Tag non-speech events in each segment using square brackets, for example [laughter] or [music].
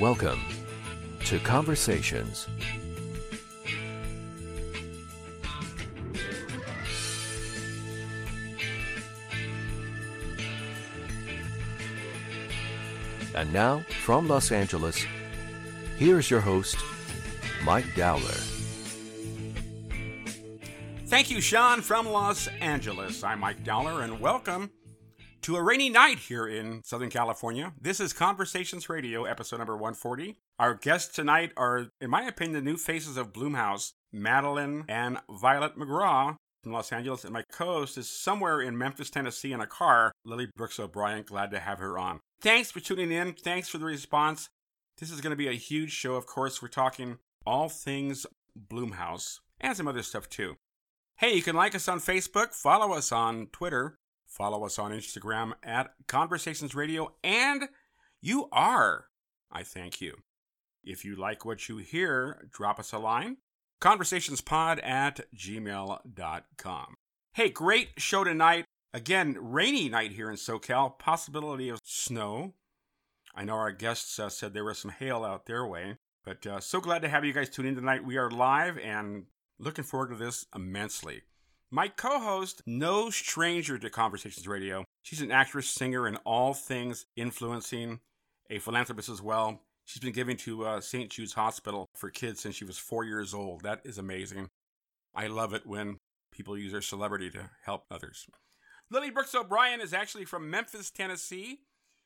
Welcome to Conversations. And now, from Los Angeles, here's your host, Mike Dowler. Thank you, Sean, from Los Angeles. I'm Mike Dowler, and welcome to a rainy night here in Southern California. This is Conversations Radio, episode number 140. Our guests tonight are, in my opinion, the new faces of Blumhouse, Madeline and Violet McGraw from Los Angeles, and my co-host is somewhere in Memphis, Tennessee in a car, Lily Brooks O'Brien. Glad to have her on. Thanks for tuning in. Thanks for the response. This is going to be a huge show. Of course, we're talking all things Blumhouse and some other stuff too. Hey, you can like us on Facebook, follow us on Twitter, follow us on Instagram at Conversations Radio, and you are. I thank you. If you like what you hear, drop us a line. Conversationspod at gmail.com. Hey, great show tonight. Again, rainy night here in SoCal, possibility of snow. I know our guests uh, said there was some hail out their way, but uh, so glad to have you guys tune in tonight. We are live and looking forward to this immensely. My co host, no stranger to Conversations Radio. She's an actress, singer, and all things influencing, a philanthropist as well. She's been giving to uh, St. Jude's Hospital for kids since she was four years old. That is amazing. I love it when people use their celebrity to help others. Lily Brooks O'Brien is actually from Memphis, Tennessee.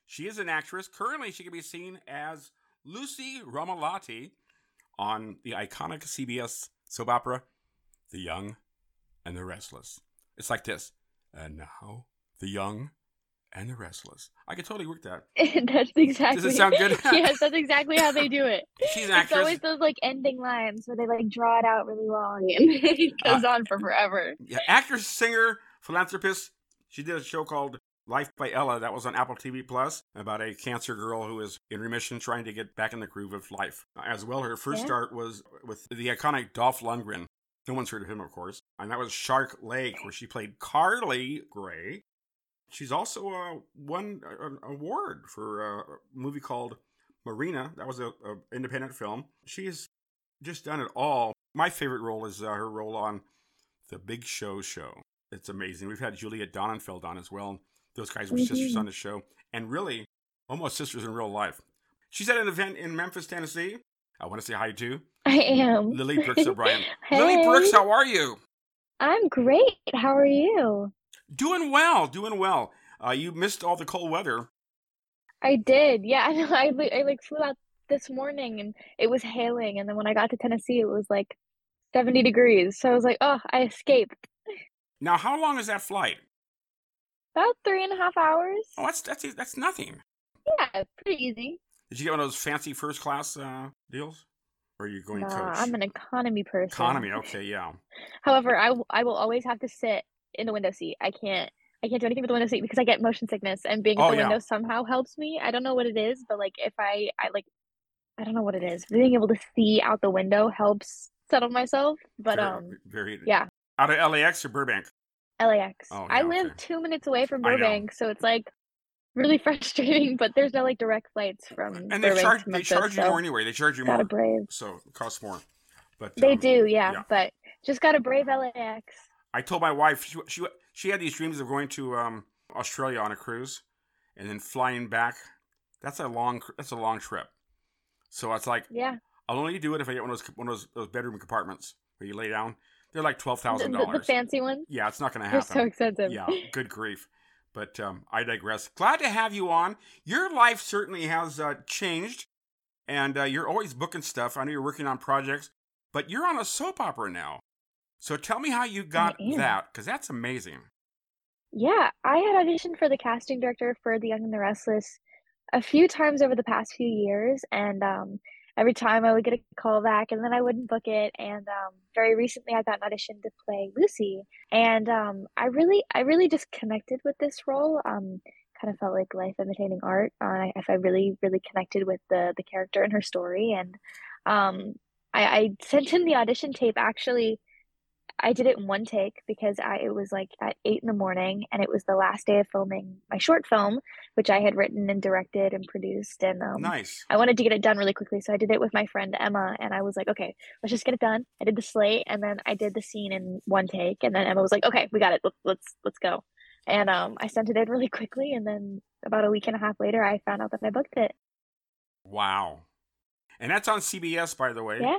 She is an actress. Currently, she can be seen as Lucy Romalotti on the iconic CBS soap opera, The Young and the Restless. It's like this. And now, The Young and the Restless. I could totally work that. [laughs] that's exactly. Does it sound good? [laughs] yes, that's exactly how they do it. [laughs] She's an actress. It's always those like ending lines where they like draw it out really long and it goes Uh, on for forever. Yeah, actress, singer, philanthropist. She did a show called Life by Ella that was on Apple TV Plus about a cancer girl who is in remission trying to get back in the groove of life. As well, her first Yeah. start was with the iconic Dolph Lundgren. No one's heard of him, of course. And that was Shark Lake, where she played Carly Gray. She's also uh, won an award for uh, a movie called Marina. That was a, a independent film. She's just done it all. My favorite role is uh, her role on The Big Show Show. It's amazing. We've had Juliet Donenfeld on as well. Those guys were sisters Mhm. on the show, and really almost sisters in real life. She's at an event in Memphis, Tennessee. I want to say hi to [laughs] I am. Lily Brooks O'Brien. [laughs] hey, Lily Brooks, how are you? I'm great. How are you? Doing well, doing well. Uh, you missed all the cold weather. I did. Yeah, [laughs] I know. I, I like flew out this morning and it was hailing, and then when I got to Tennessee, it was like 70 degrees. So I was like, oh, I escaped. Now, how long is that flight? About three and a half hours. Oh, that's that's that's nothing. Yeah, pretty easy. Did you get one of those fancy first class uh, deals? Or are you going Nah, coach? I'm an economy person. Economy, okay, yeah. However, I, w- I will always have to sit in the window seat. I can't I can't do anything with the window seat because I get motion sickness and being at Oh, the yeah. window somehow helps me. I don't know what it is, but like if I I like I don't know what it is. Being able to see out the window helps settle myself. But very, um very yeah, out of LAX or Burbank. LAX. Oh, I live okay. 2 minutes away from Burbank, so it's like really [laughs] frustrating, but there's no like direct flights from And they charge they charge you so more anyway. They charge you more, brave. so it costs more. But They um, do, yeah, yeah. but just gotta brave LAX. I told my wife she she she had these dreams of going to um, Australia on a cruise, and then flying back. That's a long that's a long trip. So it's like Yeah. I'll only do it if I get one of those one of those, those bedroom compartments where you lay down. They're like twelve [laughs] The, thousand the, the fancy ones. Yeah, it's not going to happen. They're so expensive. yeah, good grief. But um, I digress. Glad to have you on. Your life certainly has uh, changed, and uh, you're always booking stuff. I know you're working on projects, but you're on a soap opera now. So tell me how you got that, because that's amazing. Yeah, I had auditioned for the casting director for The Young and the Restless a few times over the past few years, and um, every time I would get a call back, and then I wouldn't book it. And um, very recently, I got an audition to play Lucy, and um, I really, I really just connected with this role. Um, kind of felt like life imitating art. Uh, I, I really, really connected with the the character and her story, and um, I, I sent in the audition tape actually I did it in one take because I it was like at eight in the morning and it was the last day of filming my short film, which I had written and directed and produced. And um, nice. I wanted to get it done really quickly, so I did it with my friend Emma. And I was like, okay, let's just get it done. I did the slate and then I did the scene in one take. And then Emma was like, okay, we got it. Let's let's go. And um, I sent it in really quickly. And then about a week and a half later, I found out that I booked it. Wow. And that's on CBS, by the way. Yeah.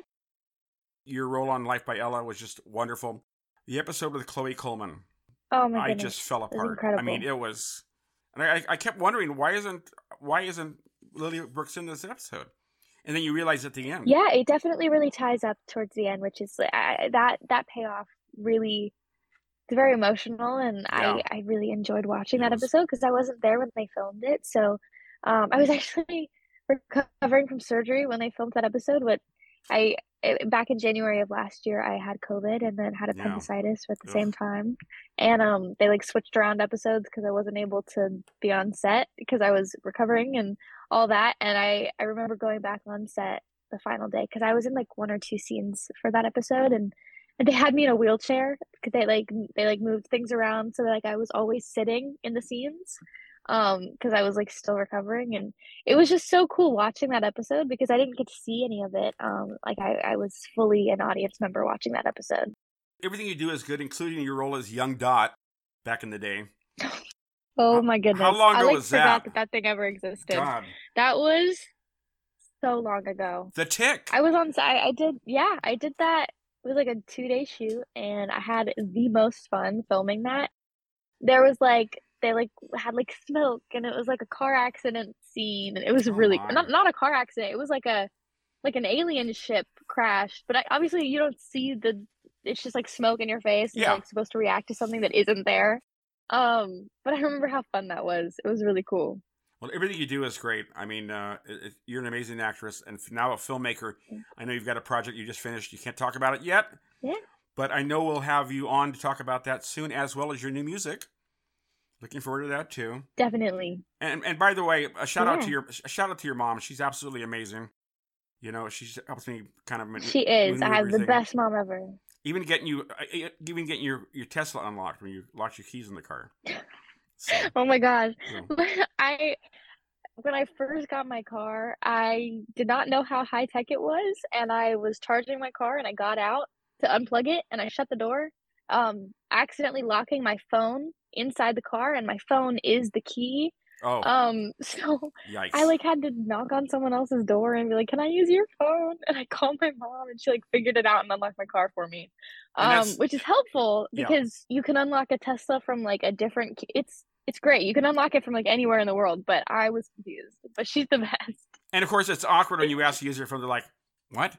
Your role on Life by Ella was just wonderful. The episode with Chloe Coleman, Oh my I goodness. just fell apart. I mean, it was, and I, I kept wondering why isn't why isn't Lily Brooks in this episode? And then you realize at the end, Yeah, it definitely really ties up towards the end, which is I, that that payoff really it's very emotional, and Yeah. I I really enjoyed watching It that was. episode because I wasn't there when they filmed it, so um, I was [laughs] actually recovering from surgery when they filmed that episode. But I it, back in January of last year, I had COVID and then had Yeah. appendicitis at the Ugh. same time, and um, they like switched around episodes because I wasn't able to be on set because I was recovering and all that. And I I remember going back on set the final day because I was in like one or two scenes for that episode and. And they had me in a wheelchair because they like they like moved things around so that, like I was always sitting in the scenes um because I was like still recovering and it was just so cool watching that episode because I didn't get to see any of it um like I, I was fully an audience member watching that episode everything you do is good, including your role as young Dot back in the day. [laughs] oh my goodness how long I ago like was forgot that? that that thing ever existed God, that was so long ago the tick. I was on I, I did yeah, I did that. It was like a two day shoot and I had the most fun filming that. There was like they like had like smoke and it was like a car accident scene and it was Oh really my. not not a car accident. It was like a like an alien ship crashed, but I, obviously you don't see the it's just like smoke in your face and Yeah. you're like supposed to react to something that isn't there. Um, but I remember how fun that was. It was really cool. Well, everything you do is great. I mean, uh, it, you're an amazing actress and now a filmmaker. I know you've got a project you just finished. You can't talk about it yet. Yeah. But I know we'll have you on to talk about that soon, as well as your new music. Looking forward to that too. Definitely. And and by the way, a shout out to your a shout out to your mom. She's absolutely amazing. You know, she helps me kind of. She is. I have the best mom ever. Even getting you, uh, even getting your your Tesla unlocked when you locked your keys in the car. So, [laughs] Oh my gosh. so, [laughs] I when I first got my car, I did not know how high tech it was, and I was charging my car and I got out to unplug it and I shut the door, um, accidentally locking my phone inside the car, and my phone is the key. oh, Um, [laughs] so yikes! I like had to knock on someone else's door and be like, "Can I use your phone?" And I called my mom, and she like figured it out and unlocked my car for me, um, which is helpful Yeah. because you can unlock a Tesla from like a different. It's it's great. You can unlock it from like anywhere in the world, but I was confused. But she's the [laughs] best. and of course, it's awkward when you ask the user phone. They're like, "What?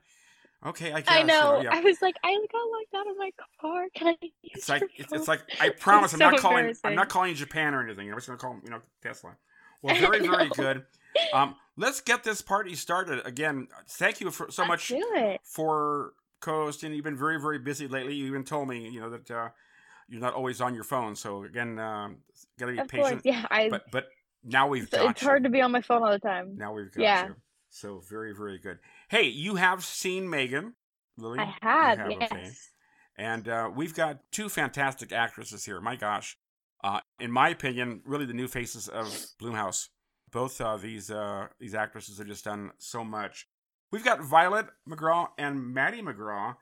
Okay, I guess." I know. yeah. I was like, I got locked out of my car. Can I It's like it's, phone?" it's like I [laughs] promise I'm so not calling I'm not calling Japan or anything. I'm just gonna call you know Tesla. Well, [laughs] very very good. Um, let's get this party started again. Thank you for so Let's much do it. for co-hosting. You've been very very busy lately. You even told me you know that uh, you're not always on your phone. So again, um, gotta be Of patient. course, yeah. I. But but now we've it's, got it's hard to be on my phone all the time. Now we've got Yeah. you. So very very good. Hey, you have seen Megan, Lily? I have, okay. yes. And uh, we've got two fantastic actresses here. My gosh, uh, in my opinion, really the new faces of Blumhouse. Both uh, these uh, these actresses have just done so much. We've got Violet McGraw and Maddie McGraw.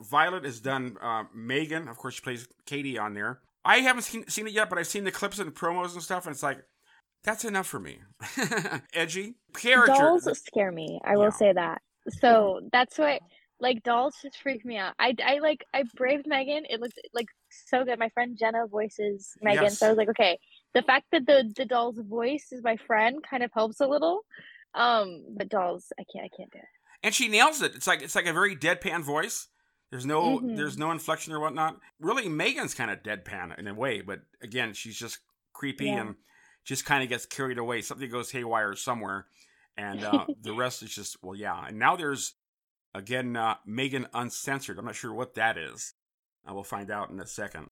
Violet has done uh, Megan, of course, she plays Katie on there. I haven't seen, seen it yet, but I've seen the clips and promos and stuff, and it's like that's enough for me. [laughs] Edgy character. Dolls scare me. I Yeah. will say that. So that's why, like, dolls just freak me out. I, I like, I braved Megan. It looked like so good. My friend Jenna voices Megan, Yes. so I was like, okay. The fact that the the doll's voice is my friend kind of helps a little. Um, but dolls, I can't, I can't do it. and she nails it. It's like it's like a very deadpan voice. There's no Mhm. there's no inflection or whatnot. Really, Megan's kind of deadpan in a way, but again, she's just creepy Yeah. and just kind of gets carried away. Something goes haywire somewhere, and uh, [laughs] the rest is just well, yeah. And now there's again uh, Megan Uncensored. I'm not sure what that is. I will find out in a second.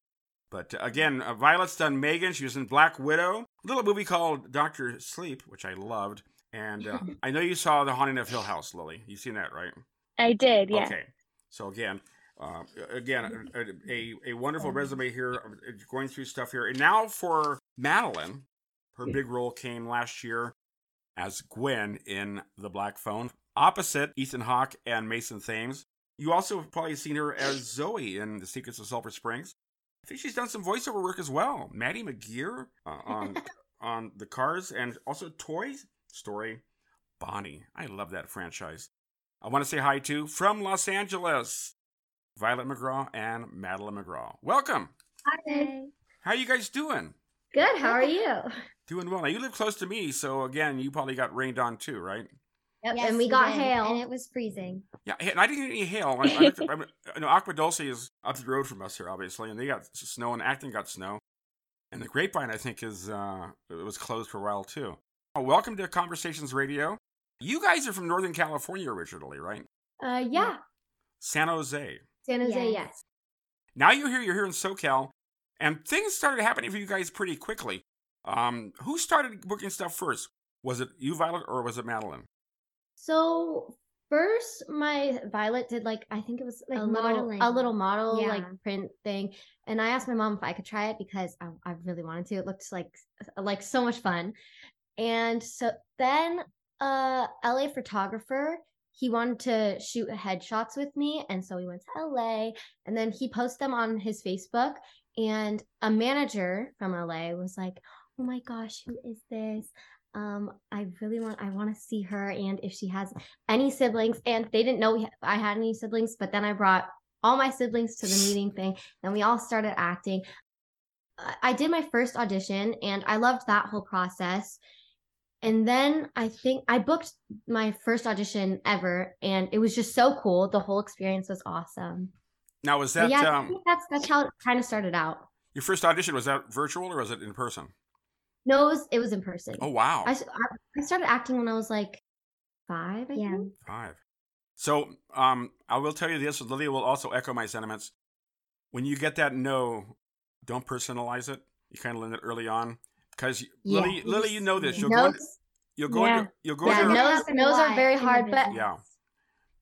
But uh, again, uh, Violet's done Megan. She was in Black Widow, a little movie called Doctor Sleep, which I loved. And uh, [laughs] I know you saw The Haunting of Hill House, Lily. You've seen that, right? I did, yeah. Okay. So again, Uh, again, a, a, a wonderful resume here, uh, going through stuff here. And now for Madeline, her big role came last year as Gwen in The Black Phone, opposite Ethan Hawke and Mason Thames. You also have probably seen her as Zoe in The Secrets of Sulphur Springs. I think she's done some voiceover work as well. Maddie McGraw uh, on [laughs] on the Cars and also Toy Story. Bonnie, I love that franchise. I want to say hi to from Los Angeles, Violet McGraw and Madeline McGraw. Welcome. Hi. How are you guys doing? Good. How are you? Doing well. Now you live close to me, so again, you probably got rained on too, right? Yep. Yes, and we got did, hail. and it was freezing. Yeah, and I didn't get any hail. I, I, I, I know [laughs] Agua Dulce is up the road from us here, obviously, and they got snow, and Acton got snow, and the Grapevine, I think, is uh, it was closed for a while too. Well, welcome to Conversations Radio. You guys are from Northern California originally, right? Uh, yeah. San Jose. San Jose, Yes. yes. Now you're here. You're here in SoCal, and things started happening for you guys pretty quickly. Um, who started booking stuff first? Was it you, Violet, or was it Madeline? So first, my Violet did like I think it was Like a little modeling. a little model Yeah. like print thing, and I asked my mom if I could try it because I, I really wanted to. It looked like like so much fun, and so then uh LA photographer he wanted to shoot headshots with me, and so we went to LA, and then he posted them on his Facebook, and a manager from LA was like, "Oh my gosh, who is this?" um i really want i want to see her and if she has any siblings and they didn't know we, i had any siblings but then i brought all my siblings to the meeting thing and we all started acting I- did my first audition and i loved that whole process and then i think i booked my first audition ever and it was just so cool the whole experience was awesome Now was But that yeah I um, think that's that's how it kind of started out your first audition? Was that virtual or was it in person? No it was, it was in person Oh wow, I, I started acting when i was like five I Yeah. think. five. So um, I will tell you this. and Lilia will also echo my sentiments. When you get that no, don't personalize it. You kind of learn it early on because Yeah. Lily, Lily, you know this. You'll go, into, you'll go, Yeah. into, you'll go yeah, into, a- nose, Happen nose are very hard, but. Yeah.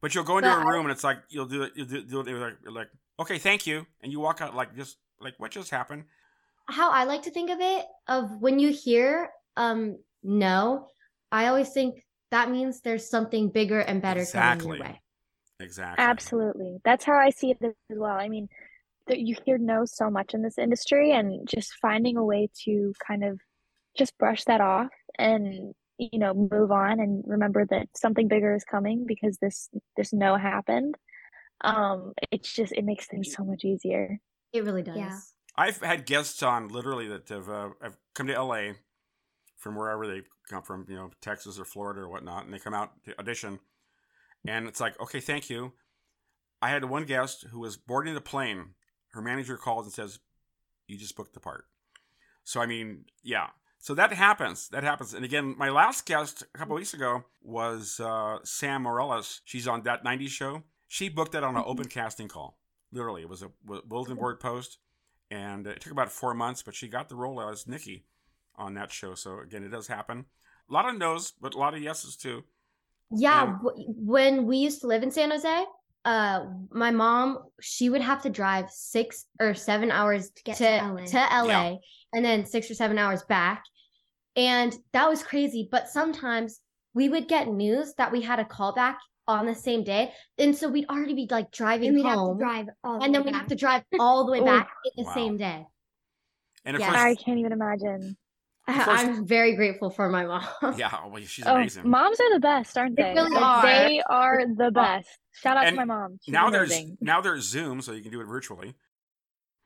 but you'll go into But a I- room and it's like you'll do it. You'll do, do it you're like, you're like, okay, thank you, and you walk out like just like what just happened. How I like to think of it of when you hear um no, I always think that means there's something bigger and better Exactly. coming your way. Exactly. Absolutely. That's how I see it as well. I mean, that you hear no so much in this industry and just finding a way to kind of just brush that off and you know move on and remember that something bigger is coming because this this no happened. Um it's just it makes things so much easier. It really does. Yeah. I've had guests on literally that have, uh, have come to LA from wherever they come from, you know, Texas or Florida or whatnot, and they come out to audition, and it's like, okay, thank you. I had one guest who was boarding the plane. Her manager calls and says, "You just booked the part." So I mean, yeah. So that happens. That happens. And again, my last guest a couple weeks ago was uh, Sam Morales. She's on that '90s show. She booked that on an open casting call. Literally, it was a bulletin board post and it took about four months, but she got the role as Nikki on that show. So again, it does happen. A lot of no's, but a lot of yeses too. Yeah, And- w- when we used to live in San Jose, uh my mom, she would have to drive 6 or 7 hours to get to, to LA. to LA Yeah. and then 6 or 7 hours back. And that was crazy, but sometimes we would get news that we had a callback on the same day. And so we'd already be like driving And we'd have to home. drive all the and then we'd back. have to drive all the way [laughs] oh, back in the Wow. same day. And of Yeah. course, I can't even imagine. Course- I'm very grateful for my mom. [laughs] yeah, well, she's Oh, amazing. moms are the best, aren't They they? really are. They are the uh, best. Shout out And to my mom. She's now there's amazing. now there's Zoom, so you can do it virtually.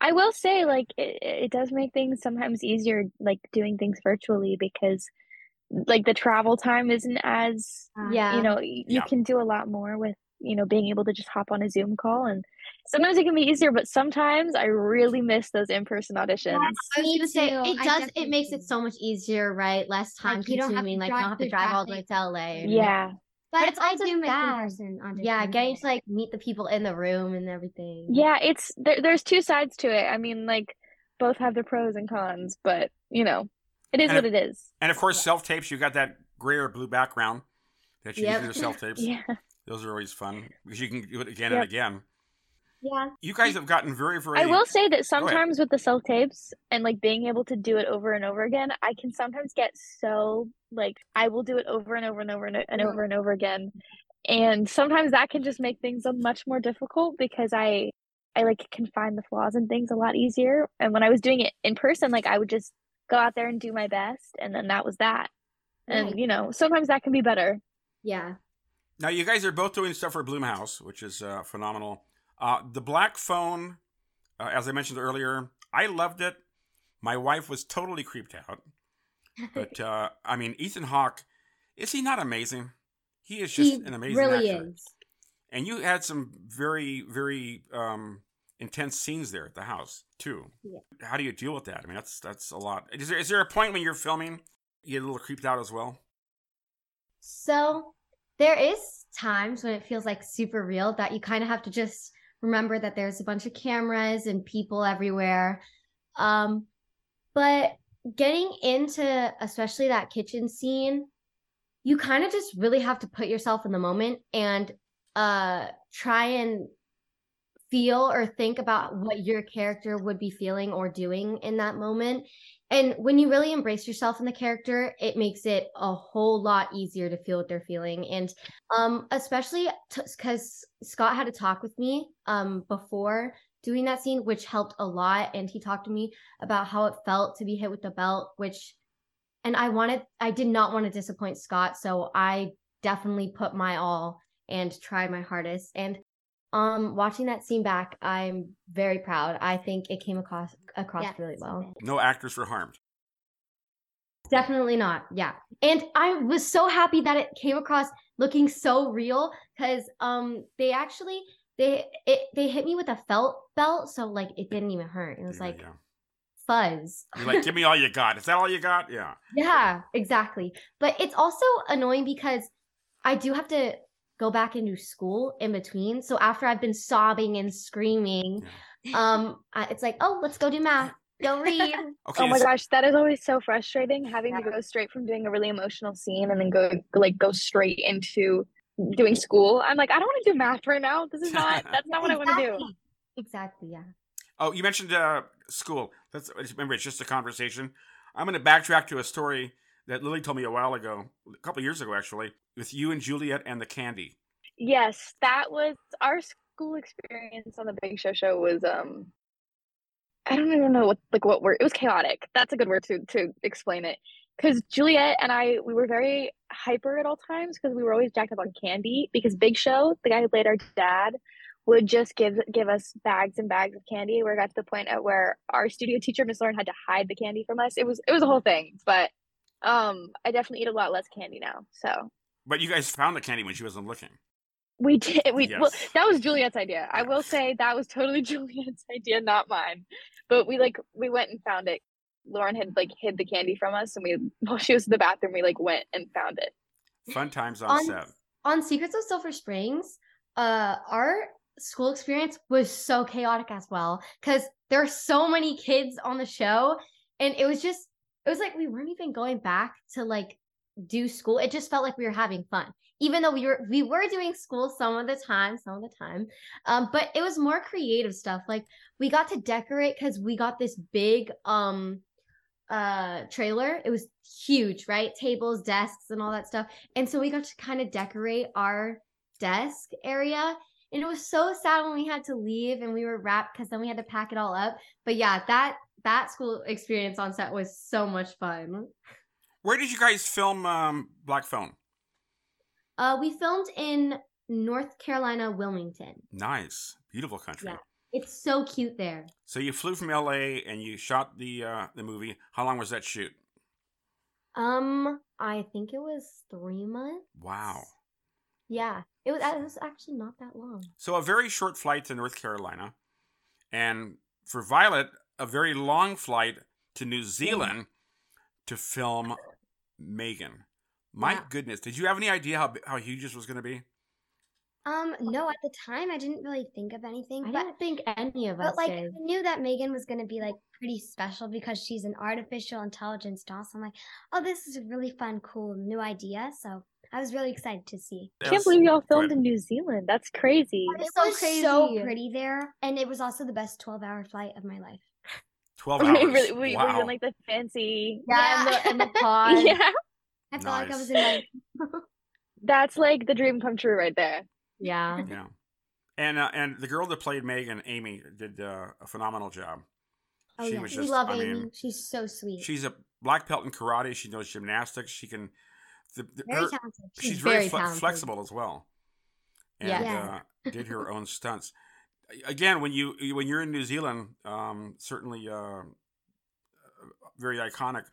I will say, like, it, it does make things sometimes easier, like doing things virtually because, like, the travel time isn't as, yeah. you know, you Yeah. can do a lot more with, you know, being able to just hop on a Zoom call. And sometimes it can be easier, but sometimes I really miss those in-person auditions. I was Me gonna say it I does. It makes do. it so much easier, right? Less time Like, you don't have to consuming. Like you drive don't have to drive all the way to LA. and- Yeah. but, But it's I also do miss bad. in-person auditions. Yeah, getting to like meet the people in the room and everything. Yeah, it's there, there's two sides to it. I mean, like, both have their pros and cons, but, you know, it is And what if- it is. And of course, self tapes. You got that gray or blue background that you Yep. use in your self tapes. [laughs] Yeah. Those are always fun because you can do it again Yep. and again. Yeah. You guys have gotten very, very. I will say that sometimes with the self tapes and like being able to do it over and over again, I can sometimes get so like I will do it over and over and over and, and over and over again. And sometimes that can just make things a much more difficult because I I like can find the flaws and things a lot easier. And when I was doing it in person, like I would just go out there and do my best and then that was that. And Right. you know, sometimes that can be better. Yeah. Now you guys are both doing stuff for Blumhouse, which is uh, phenomenal. Uh, the Black Phone, uh, as I mentioned earlier, I loved it. My wife was totally creeped out, [laughs] but uh, I mean, Ethan Hawke, is he not amazing? He is just he an amazing really actor. is. And you had some very, very um, intense scenes there at the house too. Yeah. How do you deal with that? I mean, that's that's a lot. Is there is there a point when you're filming you get a little creeped out as well? So there is times when it feels like super real that you kind of have to just remember that there's a bunch of cameras and people everywhere. Um, but getting into especially that kitchen scene, you kind of just really have to put yourself in the moment and uh try and feel or think about what your character would be feeling or doing in that moment. And when you really embrace yourself in the character, it makes it a whole lot easier to feel what they're feeling. And um, especially because Scott had a talk with me um, before doing that scene, which helped a lot. And he talked to me about how it felt to be hit with the belt, which, and I wanted, I did not want to disappoint Scott. So I definitely put my all and tried my hardest. And um, watching that scene back, I'm very proud. I think it came across across Yeah, really well. No actors were harmed. Definitely not. Yeah. And I was so happy that it came across looking so real because um they actually they it they hit me with a felt belt so like it didn't even hurt. It was Yeah, like yeah. fuzz. You're like, give me all you got. Is that all you got? Yeah. yeah, exactly. But it's also annoying because I do have to go back into school in between. So after I've been sobbing and screaming, um I, it's like, "Oh, let's go do math. Go read." [laughs] Okay. Oh my gosh, that is always so frustrating having to go straight from doing a really emotional scene and then go like go straight into doing school. I'm like, I don't want to do math right now. This is not [laughs] that's not what I want to do. Exactly. Exactly, yeah. Oh, you mentioned uh, school. Let's remember it's just a conversation. I'm going to backtrack to a story that Lily told me a while ago, a couple years ago actually, with you and Juliet and the candy. Yes, that was our school experience on the Big Show show was um I don't even know what like what word it was chaotic. That's a good word to to explain it. Because Juliet and I we were very hyper at all times because we were always jacked up on candy because Big Show, the guy who played our dad, would just give give us bags and bags of candy. Where it got to the point at where our studio teacher, Miss Lauren, had to hide the candy from us. It was it was a whole thing. But um I definitely eat a lot less candy now. So But you guys found the candy when she wasn't looking. we did. We well, that was Juliet's idea. I will say that was totally [laughs] Juliet's idea, not mine. But we like we went and found it. Lauren had like hid the candy from us, and we [laughs] while she was in the bathroom, we like went and found it. Fun times on, on set. on Secrets of Sulphur Springs, uh, our school experience was so chaotic as well because there are so many kids on the show, and it was just it was like we weren't even going back to like do school. It just felt like we were having fun, even though we were we were doing school some of the time, some of the time. Um, but it was more creative stuff. Like we got to decorate because we got this big um uh trailer it was huge right tables desks and all that stuff and so we got to kind of decorate our desk area and it was so sad when we had to leave and we were wrapped because then we had to pack it all up but yeah that that school experience on set was so much fun Where did you guys film um, Black Phone? uh we filmed in north carolina wilmington Nice, beautiful country. Yeah. it's so cute there So you flew from L.A. and you shot the uh, the movie. How long was that shoot? um i think it was three months Wow. yeah it was, it was actually not that long So a very short flight to North Carolina, and for Violet, a very long flight to New Zealand to film Megan. My Yeah. goodness, did you have any idea how how huge this was going to be? Um, no, at the time I didn't really think of anything, i but didn't think any of us but like did. I knew that Megan was gonna be like pretty special because she's an artificial intelligence doll. So I'm like, oh, this is a really fun, cool new idea. So I was really excited to see. I can't believe y'all filmed ahead. in New Zealand. That's crazy. It so was so crazy. pretty there, and it was also the best 12-hour flight of my life. 12 [laughs] hours. really, we wow. were in like the fancy. Yeah, and the, and [laughs] the pod. Yeah, I felt like I was in like [laughs] that's like the dream come true right there. yeah. yeah. And uh, and the girl that played Megan, Amie, did uh, a phenomenal job. Oh, she yeah. was We love I Amie. mean, she's so sweet. she's a black belt in karate. She knows gymnastics. She can. The, the, very her- talented. she's, She's very, very fle- talented. flexible as well, and Yeah. uh, did her own stunts. Again, when you when you're in New Zealand, um, certainly uh, very iconic,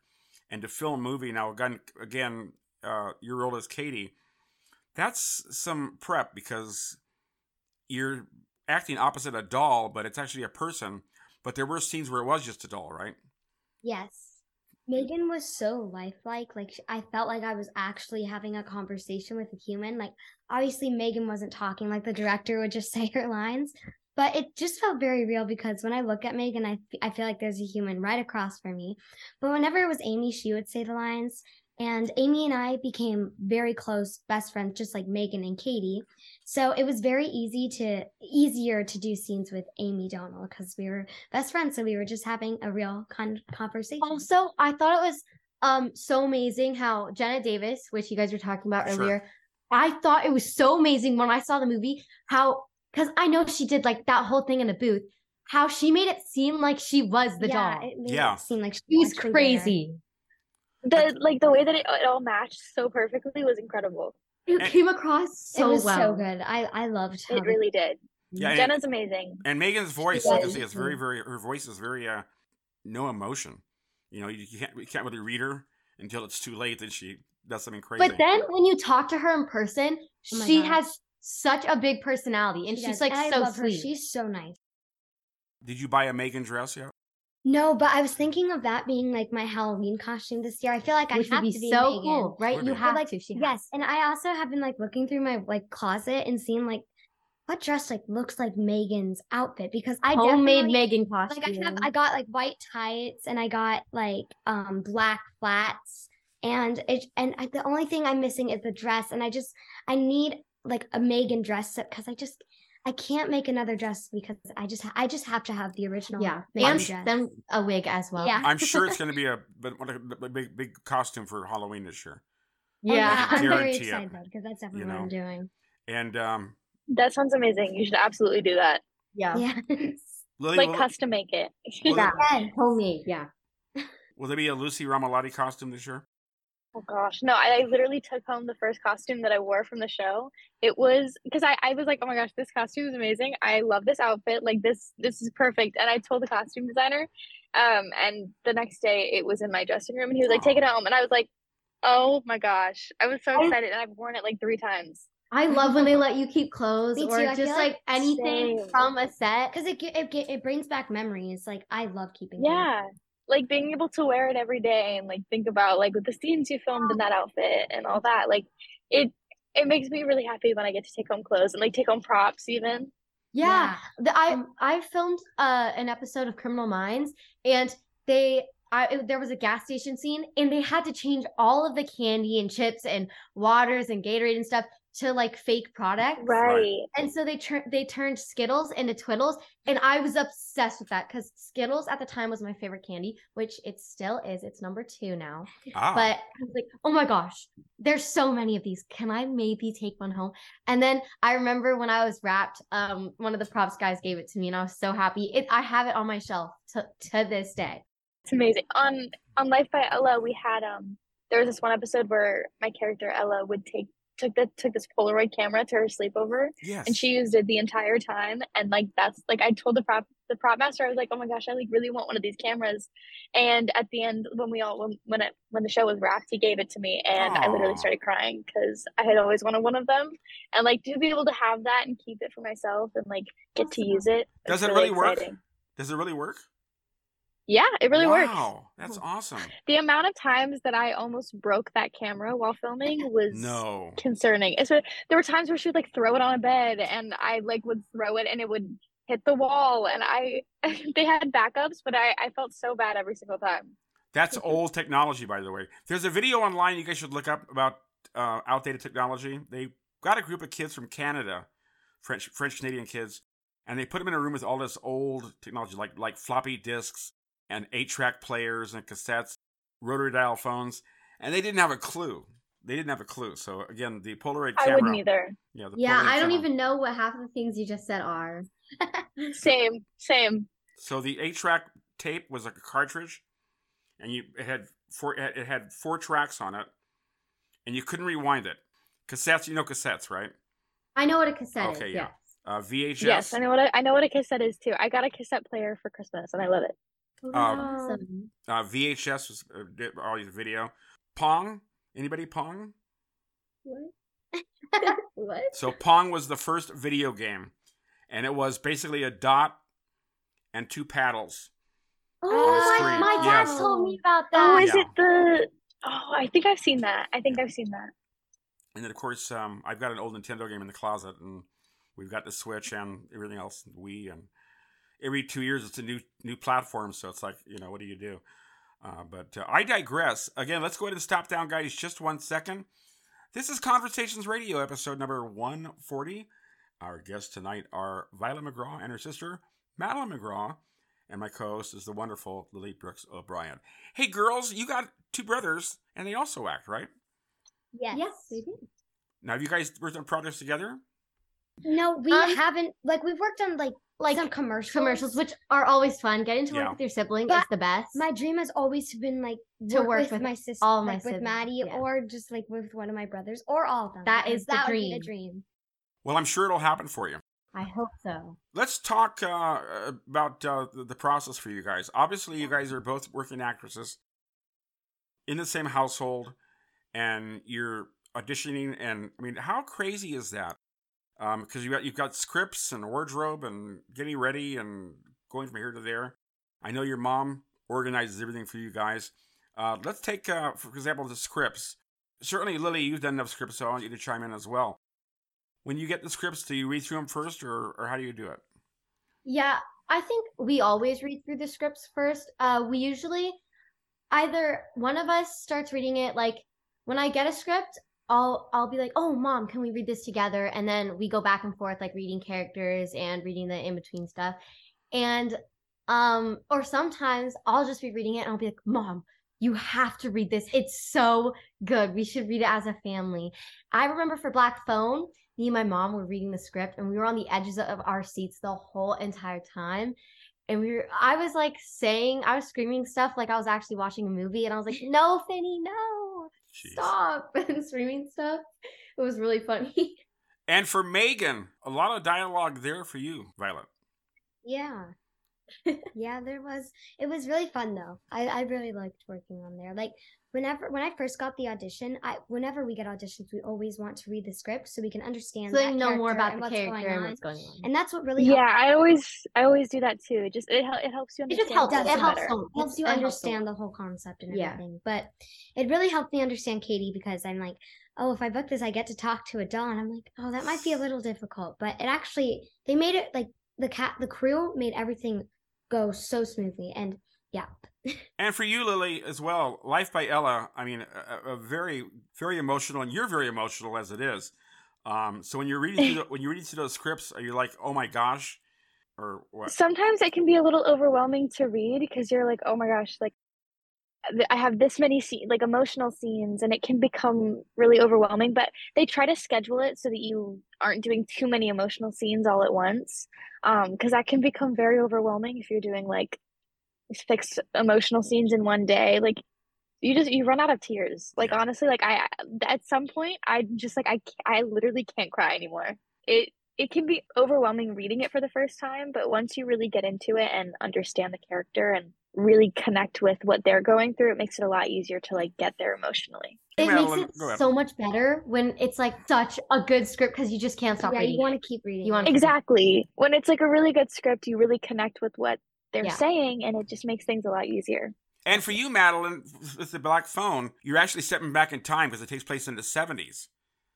and to film a movie now again again uh, your role as Katie, that's some prep because you're acting opposite a doll, but it's actually a person. But there were scenes where it was just a doll, right? Yes. Megan was so lifelike. Like I felt like I was actually having a conversation with a human. Like obviously Megan wasn't talking like the director would just [laughs] say her lines, but it just felt very real because when I look at Megan, I, I feel like there's a human right across from me. But whenever it was Amie, she would say the lines. And Amie and I became very close best friends, just like Megan and Katie. So it was very easy to easier to do scenes with Amie Donald because we were best friends. So we were just having a real con- conversation. Also, I thought it was um so amazing how Jenna Davis, which you guys were talking about Sure. earlier, I thought it was so amazing when I saw the movie how because I know she did like that whole thing in a booth, how she made it seem like she was the yeah, doll. it made Yeah. it seem like She was actually there. crazy. The like the way that it, it all matched so perfectly was incredible. It And- came across so it was well. so good. I I loved how It really did. Yeah, and- Jenna's amazing. And Megan's voice, like I does. say, is very, very. Her voice is very, uh, no emotion. You know, you, you can't, you can't really read her until it's too late. Then she does something crazy. But then when you talk to her in person, Oh she God. has such a big personality and She she's does. like I so love sweet. Her. She's so nice. Did you buy a Megan dress yet? No, but I was thinking of that being like my Halloween costume this year. I feel like I which have would be to be so Megan. cool, right? Would You be. have like, to. She has. Yes, and I also have been like looking through my like closet and seeing like what dress like looks like Megan's outfit because I homemade definitely- Megan like. I have I got like white tights and I got like um black flats and it and I, the only thing I'm missing is the dress and I just I need like a Megan dress because I just I can't make another dress because I just I just have to have the original yeah, Megan and dress. then a wig as well. Yeah. I'm sure it's [laughs] going to be a, but what a, a big, big costume for Halloween this year. Oh, yeah. I'm very excited because that's definitely know. what I'm doing. And um, That sounds amazing. You should absolutely do that. yeah, Yeah. Lily, Like custom make it. yeah, there, homemade. Yeah, will there be a Lucy Romalotti costume this year? Oh gosh, no! I, I literally took home the first costume that I wore from the show. It was because I, I was like, oh my gosh, this costume is amazing. I love this outfit. Like this this is perfect. And I told the costume designer, um, and the next day it was in my dressing room, and he was like, [gasps] take it home, and I was like, oh my gosh, I was so excited, and I've worn it like three times. I love when they let you keep clothes Me or too, just like like anything same. from a set. Because it, it it brings back memories. Like I love keeping. things. Yeah, like being able to wear it every day and like think about like with the scenes you filmed in that outfit and all that. Like it it makes me really happy when I get to take home clothes and like take home props even. Yeah, the, I Um, I filmed uh, an episode of Criminal Minds, and they I it- there was a gas station scene, and they had to change all of the candy and chips and waters and Gatorade and stuff to like fake products. Right. And so they turned they turned Skittles into Twiddles, and I was obsessed with that because Skittles at the time was my favorite candy, which it still is. It's number two now. Ah, But I was like, oh my gosh, there's so many of these. Can I maybe take one home? And then I remember when I was wrapped, um, one of the props guys gave it to me, and I was so happy. It I have it on my shelf to to this day. It's amazing. On on Life by Ella, we had um there was this one episode where my character Ella would take took the took this Polaroid camera to her sleepover yes. and she used it the entire time and like that's like I told the prop the prop master I was like oh my gosh I like really want one of these cameras and at the end when we all when when it when the show was wrapped he gave it to me and I literally started crying because I had always wanted one of them and like to be able to have that and keep it for myself and like get to use it Does it really work? Does it really work? Yeah it really works Wow, that's awesome. the amount of times that I almost broke that camera while filming was No. concerning. So there were times where she would like throw it on a bed and I like would throw it and it would hit the wall and I [laughs] they had backups, but I, I felt so bad every single time. That's old technology, by the way. There's a video online you guys should look up about uh, outdated technology. They got a group of kids from Canada, French French Canadian kids, and they put them in a room with all this old technology, like like floppy disks and eight track players and cassettes, rotary dial phones, and they didn't have a clue. They didn't have a clue. So again, the Polaroid camera. I wouldn't either. Yeah, the Yeah, Polaroid I don't camera. even know what half of the things you just said are. [laughs] Same, same. So the eight track tape was like a cartridge, and you it had four it it had four tracks on it, and you couldn't rewind it. Cassettes, you know cassettes, right? I know what a cassette Okay, is. yeah. Yeah. Uh, VHS. Yes, I know what a, I know what a cassette is too. I got a cassette player for Christmas and I love it. Um, Awesome. Uh, VHS was uh, did all your video. Pong. Anybody Pong? what? [laughs] [laughs] what? So Pong was the first video game, and it was basically a dot and two paddles. Oh, screen, my, my dad yes. told me about that. Oh, is Yeah. it the? Oh, I think I've seen that. I think I've seen that. And then of course, um, I've got an old Nintendo game in the closet, and we've got the Switch and everything else, Wii, and every two years it's a new new platform. So it's like, you know, what do you do? Uh, but uh, I digress. Again, let's go ahead and stop down, guys, just one second. This is Conversations Radio, episode number 140. Our guests tonight are Violet McGraw and her sister, Madeline McGraw, and my co host is the wonderful Lily Brooks O'Brien. Hey, girls, you got two brothers, and they also act, right? Yes. Yes, they do. Now, have you guys worked on projects together? No, we Um, haven't. Like we've worked on like Like some commercials. commercials, which are always fun. Getting to work Yeah. with your sibling But is the best. My dream has always been like To work, work with, with my sister, all my like with siblings, Maddie, yeah. or just like with one of my brothers, or all of them. That is the that would be dream. the dream. Well, I'm sure it'll happen for you. I hope so. Let's talk uh, about uh, the, the process for you guys. Obviously, you guys are both working actresses in the same household, and you're auditioning. And I mean, how crazy is that? Because you got you've got scripts and wardrobe and getting ready and going from here to there. I know your mom organizes everything for you guys. Uh, let's take, uh, for example, the scripts. Certainly, Lily, you've done enough scripts, so I want you to chime in as well. When you get the scripts, do you read through them first, or, or how do you do it? Yeah, I think we always read through the scripts first. Uh, we usually either one of us starts reading it. Like when I get a script, I'll I'll be like, "Oh, mom, can we read this together?" And then we go back and forth, like reading characters and reading the in between stuff. And um, or sometimes I'll just be reading it and I'll be like, "Mom, you have to read this. It's so good. We should read it as a family." I remember for Black Phone, me and my mom were reading the script and we were on the edges of our seats the whole entire time and we were i was like saying i was screaming stuff like i was actually watching a movie and i was like no Finney no Jeez. stop [laughs] and screaming stuff it was really funny [laughs] And for Megan, a lot of dialogue there for you, Violet. Yeah. [laughs] yeah, there was. It was really fun though. I I really liked working on there. Like whenever when I first got the audition, I whenever we get auditions, we always want to read the script so we can understand. so that you know more about and the what's character going and what's going on And that's what really Yeah, helped- I always I always do that too. It just it it helps you it understand. just helps the it helps better. so- helps you it understand lot. the whole concept and Yeah. everything. But it really helped me understand Katie because I'm like, oh, if I book this, I get to talk to a doll. And I'm like, oh, that might be a little difficult. But it actually, they made it like the cat, the crew made everything go so smoothly. And yeah, [laughs] And for you, Lily, as well, Life by Ella, I mean, a, a very, very emotional, and you're very emotional as it is. Um, so when you're reading through the, [laughs] when you're reading through those scripts, are you like, oh my gosh, or what? Sometimes it can be a little overwhelming to read because you're like, oh my gosh, like I have this many scene, like emotional scenes, and it can become really overwhelming. But they try to schedule it so that you aren't doing too many emotional scenes all at once, um, because that can become very overwhelming if you're doing like fixed emotional scenes in one day. Like you just you run out of tears. Like Yeah. honestly, like I at some point I just like I I literally can't cry anymore. It it can be overwhelming reading it for the first time, but once you really get into it and understand the character and really connect with what they're going through, it makes it a lot easier to like get there emotionally. It Madeline, makes go it ahead. so much better when it's like such a good script because you just can't stop yeah, reading you want to keep reading. You wanna- Exactly. When it's like a really good script, you really connect with what they're Yeah. saying and it just makes things a lot easier. And for you, Madeline, with the Black Phone, you're actually stepping back in time because it takes place in the 70s.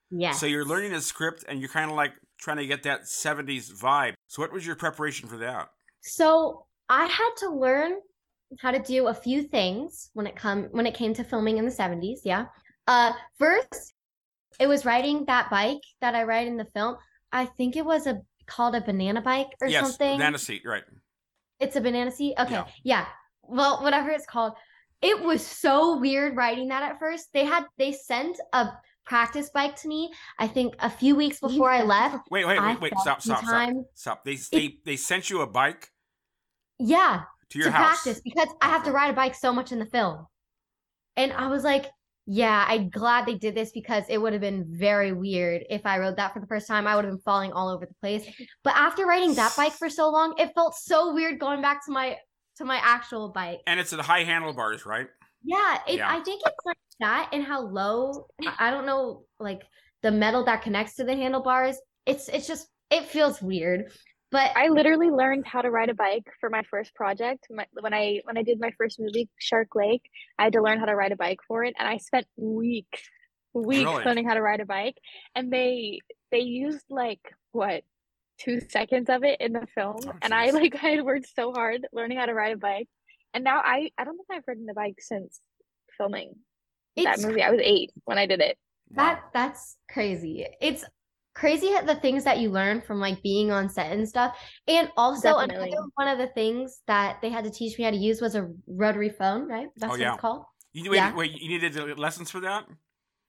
yes So you're learning a script, and you're kind of like trying to get that 70s vibe. So what was your preparation for that? So I had to learn how to do a few things when it come when it came to filming in the 70s, yeah. Uh first, it was riding that bike that I ride in the film. I think it was a called a banana bike or yes, something. banana seat, right? It's a banana seat. Okay, Yeah. yeah. Well, whatever it's called. It was so weird riding that at first. They had they sent a practice bike to me. I think a few weeks before I left. Wait, wait, wait, wait. Stop, stop, stop. Stop. They, they, they sent you a bike Yeah, to your to house. practice because I have to ride a bike so much in the film. And I was like, yeah, I'm glad they did this because it would have been very weird if I rode that for the first time. I would have been falling all over the place. But after riding that bike for so long, it felt so weird going back to my to my actual bike. And it's at high handlebars, right? Yeah, it, Yeah. I think it's like that and how low. I I don't know, like the metal that connects to the handlebars. It's it's just it feels weird. But I literally learned how to ride a bike for my first project. My, when I when I did my first movie, Shark Lake, I had to learn how to ride a bike for it, and I spent weeks, weeks Really? learning how to ride a bike. And they they used like what two seconds of it in the film, Oh, and I like [laughs] I had worked so hard learning how to ride a bike, and now I I don't think I've ridden a bike since filming that it's movie. I was eight when I did it. That that's crazy. It's crazy the things that you learn from like being on set and stuff. And also Definitely. another one of the things that they had to teach me how to use was a rotary phone, right? That's Oh, what yeah. it's called. You, wait, Yeah. wait, you needed lessons for that?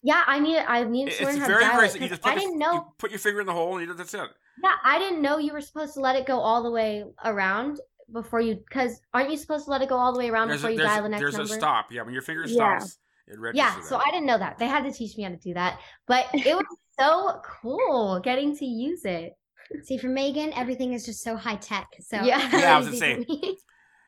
Yeah, I need I needed It's to learn how very, to dial it you just put, I your, didn't know you put your finger in the hole and you, that's it. Yeah, I didn't know you were supposed to let it go all the way around before you because aren't you supposed to let it go all the way around There's, before a, you dial the next there's number? There's a stop. Yeah, when your finger Yeah. stops, it registers Yeah, so that. I didn't know that. They had to teach me how to do that. But it was so cool getting to use it. See, for Megan, everything is just so high tech. So Yeah. [laughs] it's Yeah, I was easy gonna for.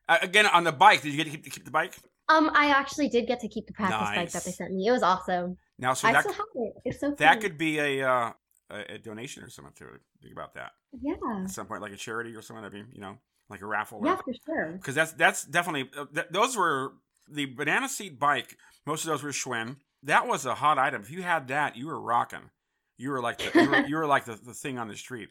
Uh, again, on the bike, did you get to keep, keep the bike? Um, I actually did get to keep the practice bike that they sent me. It was awesome. Now, so I that still have it. It's so that could be a, uh, a a donation or something to. Think about that yeah, at some point, like a charity or something. I mean, you know, like a raffle. yeah, for sure. because that's that's definitely uh, th- those were the banana seat bike. Most of those were Schwinn. That was a hot item. If you had that, you were rocking. You were like the, you, were, you [laughs] were like the, the thing on the street.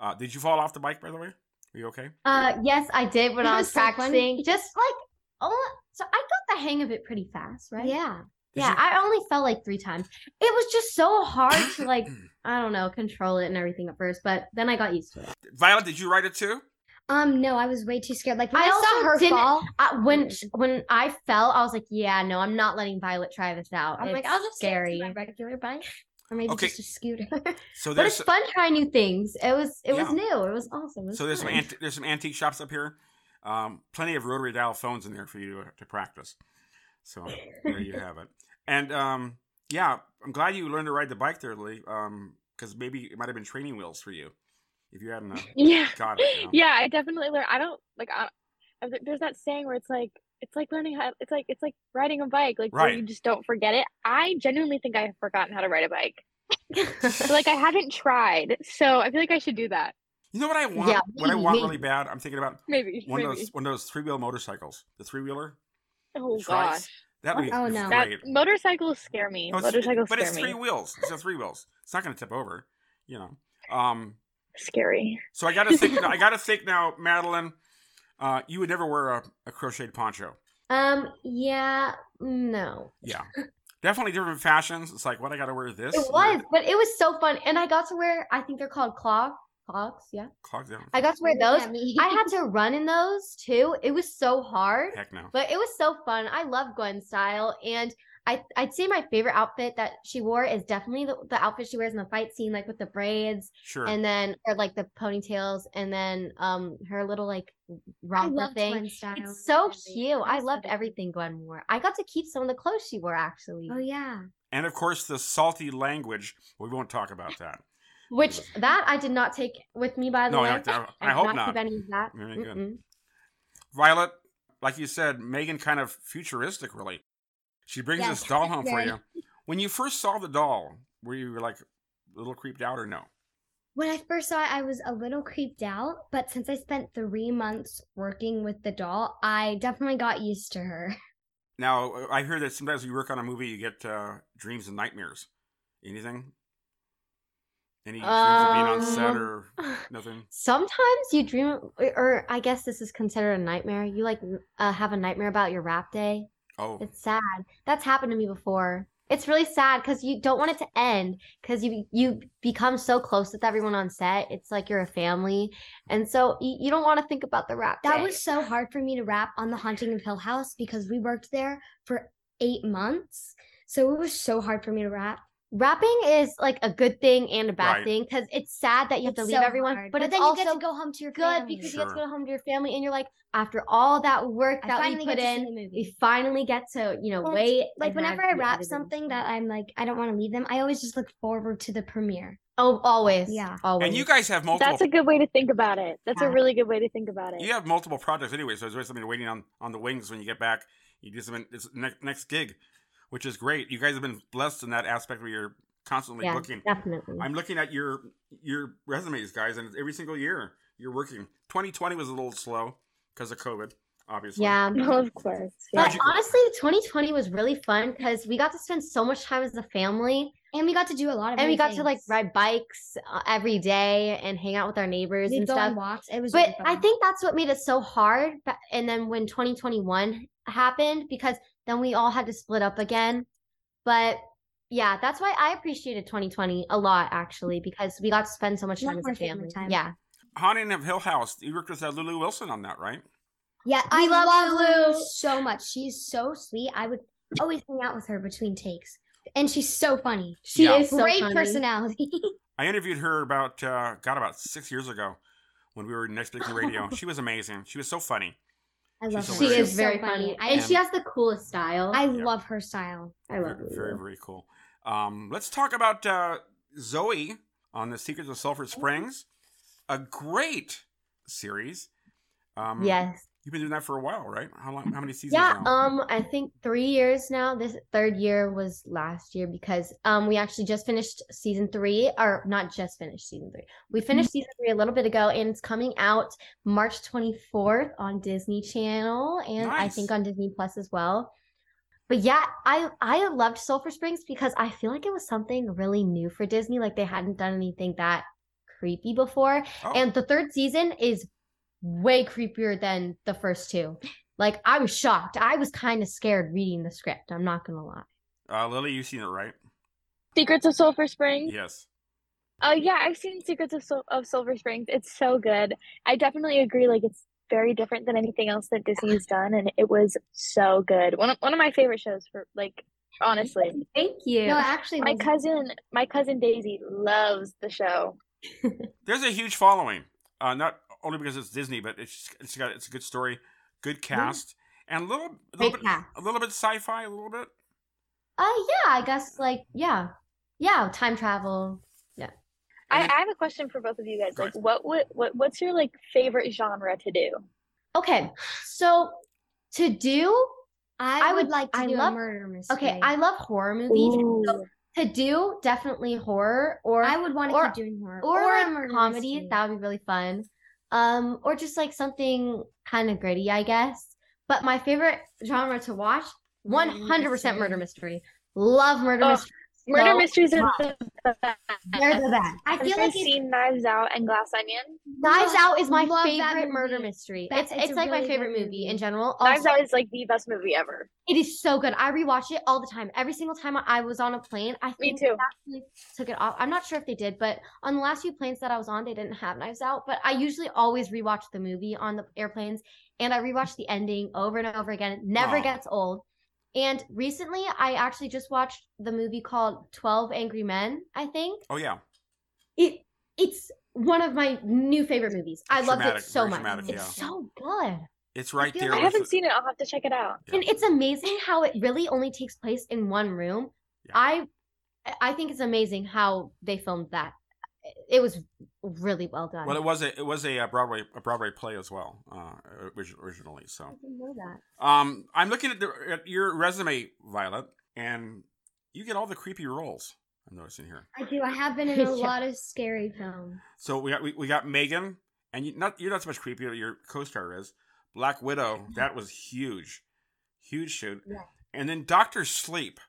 Uh, did you fall off the bike, by the way? Are you okay? Uh, yes, I did when It [laughs] I was was so funny. practicing. Just like oh, so I got the hang of it pretty fast, right? Yeah. Did yeah. you- I only fell like three times. It was just so hard to like [clears throat] I don't know control it and everything at first, but then I got used to it. Violet, did you ride it too? Um, no, I was way too scared. Like when I I, also saw her didn't- fall, I, when when I fell, I was like, yeah, no, I'm not letting Violet try this out. I'm like, I'll just scary. scary. my regular bike, or maybe Okay. just a scooter. [laughs] So But it's there's fun trying new things. It was it was new. It was awesome. It was so there's some anti- there's some antique shops up here. Um, plenty of rotary dial phones in there for you to, to practice. So there you have it. And um, yeah, I'm glad you learned to ride the bike there, Lee. Um, because maybe it might have been training wheels for you if you hadn't uh, [laughs] Yeah. got it. you know? [laughs] Yeah, I definitely learned. I don't like. I, there's that saying where it's like it's like learning how. It's like it's like riding a bike. Like where Right. you just don't forget it. I genuinely think I have forgotten how to ride a bike. [laughs] Like I haven't tried, so I feel like I should do that. You know what I want? Yeah, what I want maybe. really bad? I'm thinking about Maybe. one of those one of those three wheel motorcycles, the three wheeler. Oh Trice. gosh, That would be Oh, no. that motorcycles scare me. No, it's- motorcycles but scare it's me. three wheels. It's a three wheels. It's not going to tip over. You know. Um. Scary. So I got to think. [laughs] I got to think now, Madeline. Uh, you would never wear a, a crocheted poncho. um yeah no. Yeah. Definitely different fashions. It's like, what I got to wear this. It was, but it was so fun, and I got to wear. I think they're called clog clogs. Yeah, Clogs down. I got to wear those. I had [laughs] to run in those too. It was so hard, Heck no. but it was so fun. I love Gwen's style, and I I'd say my favorite outfit that she wore is definitely the, the outfit she wears in the fight scene, like with the braids, Sure. and then or like the ponytails, and then um her little like I romper thing. Gwen's style. It's so really. cute. I Nice loved of everything Gwen wore. I got to keep some of the clothes she wore actually. Oh yeah. and of course, the salty language. We won't talk about that. Which that I did not take with me by the No, way. No, I, I, I did hope keep not. any of that. Very good. Violet, like you said, Megan kind of futuristic, really. She brings Yes, this doll home for you. When you first saw the doll, were you like a little creeped out or no? When I first saw it, I was a little creeped out, but since I spent three months working with the doll, I definitely got used to her. [laughs] Now, I hear that sometimes when you work on a movie, you get uh, dreams and nightmares. Anything? Any dreams of being on set Um, or [laughs] nothing? Sometimes you dream, or I guess this is considered a nightmare. You like uh, have a nightmare about your wrap day. Oh, It's sad. That's happened to me before. it's really sad because you don't want it to end because you you become so close with everyone on set. It's like you're a family, and so you, you don't want to think about the wrap. That day. was so hard for me to wrap on the Haunting of Hill House because we worked there for eight months. So it was so hard for me to wrap. Wrapping is like a good thing and a bad Right. thing because it's sad that you have It's to leave so everyone, hard. but, it's then also you get to go home to your good family. because you get to go home to your family, and you're like, after all that work I that we put get to see in, we finally get to you know Well, wait. like whenever I the wrap something that I'm like I don't want to leave them, I always just look forward to the premiere. oh always Yeah. always And you guys have multiple. That's a good way to think about it. That's a really good way to think about it. you have multiple projects anyway, so there's always something waiting on on the wings when you get back. You do some it's next next gig, which is great. You guys have been blessed in that aspect where you're constantly yeah booking. definitely I'm looking at your your resumes, guys, and every single year you're working. 2020 was a little slow because of COVID, obviously. yeah. No, [laughs] of course. But How'd honestly, 2020 was really fun because we got to spend so much time as a family, And we got to do a lot of and we new got to like ride bikes uh, every day and hang out with our neighbors We'd and go stuff. on walks. It was But really I think that's what made it so hard. ba- And then when 2021 happened, because then we all had to split up again. But yeah, that's why I appreciated 2020 a lot, actually, because we got to spend so much time as more a family family. time. Yeah. Haunting of Hill House. You worked with uh, Lulu Wilson on that, right? Yeah, I love love, Lulu. Lulu so much. She's so sweet. I would always hang out with her between takes, and she's so funny. She Yeah. is so Great funny. personality. [laughs] I interviewed her about uh, God about six years ago when we were in Next Big Thing Radio. she was amazing. She was so funny. I love her. She hilarious. is She's very so funny. I, And she has the coolest style. I Yeah. love her style. I love very, Lulu. very, very cool. Um, let's talk about uh, Zoe on the Secrets of Sulphur Springs. A great series. Um, Yes. You've been doing that for a while, right? How long? How many seasons? Yeah, now? um, I think three years now. This third year was last year because um we actually just finished season three, or not just finished season three. We finished season three a little bit ago, and it's coming out March twenty fourth on Disney Channel and I think on Disney Plus as well. But yeah, I I loved Sulphur Springs because I feel like it was something really new for Disney. Like they hadn't done anything that creepy before. Oh, And the third season is way creepier than the first two. Like I was shocked. I was kind of scared reading the script. I'm not gonna lie. uh, Lily, you've seen it, right? Secrets of Sulphur Springs. Yes. Oh yeah, I've seen Secrets of Sul- of Sulphur Springs. It's so good. I definitely agree. Like it's very different than anything else that Disney's done, and it was so good. One of, one of my favorite shows for like honestly. Thank you. No, actually, My cousin, my cousin Daisy loves the show. There's a huge following. Uh, not only because it's Disney, but it's it's got it's a good story, good cast, and a little a little bit cast. a little bit sci-fi, a little bit. Uh yeah, I guess like yeah. Yeah, time travel. I, I have a question for both of you guys. Like, ahead. what would what what's your like favorite genre to do? Okay. So to do I, I would would- like to I do love- a murder mystery. okay, I love horror movies. So to do definitely horror or I would want to or- keep doing horror or, a comedy. mystery. That would be really fun. Um, or just like something kind of gritty, I guess. But my favorite genre to watch, hundred percent murder mystery. Love murder Oh, mystery. Murder So mysteries are uh, the best. They're the best. I feel you like guys it's, seen Knives Out and Glass Onion? Knives Out is my love favorite murder mystery. That- it's it's it's, like my really good favorite movie. movie. in general. Knives Out is like the best movie ever. it is so good. I rewatch it all the time. Every single time I was on a plane, I Me think too. they actually took it off. I'm not sure if they did, but on the last few planes that I was on, they didn't have Knives Out. But I usually always rewatch the movie on the airplanes, and I rewatch the ending over and over again. It never Wow. gets old. And recently, I actually just watched the movie called Twelve Angry Men. I think Oh yeah, it it's one of my new favorite movies. I It's loved it so much. dramatic, it's yeah. so good. it's right feel there. I haven't the- seen it. I'll have to check it out. Yeah. And it's amazing how it really only takes place in one room. Yeah. I I think it's amazing how they filmed that. It was really well done. Well, it was a it was a, uh Broadway a Broadway play as well, uh, orig- originally. I So, didn't know that. um, I'm looking at, the, at your resume, Violet, and you get all the creepy roles. I'm noticing here. I do. I have been in a [laughs] Yeah. lot of scary films. So we got we, we got Megan, and you not you're not so much creepy. but Your co-star is Black Widow. That was huge, huge shoot. Yeah. And then Doctor Sleep.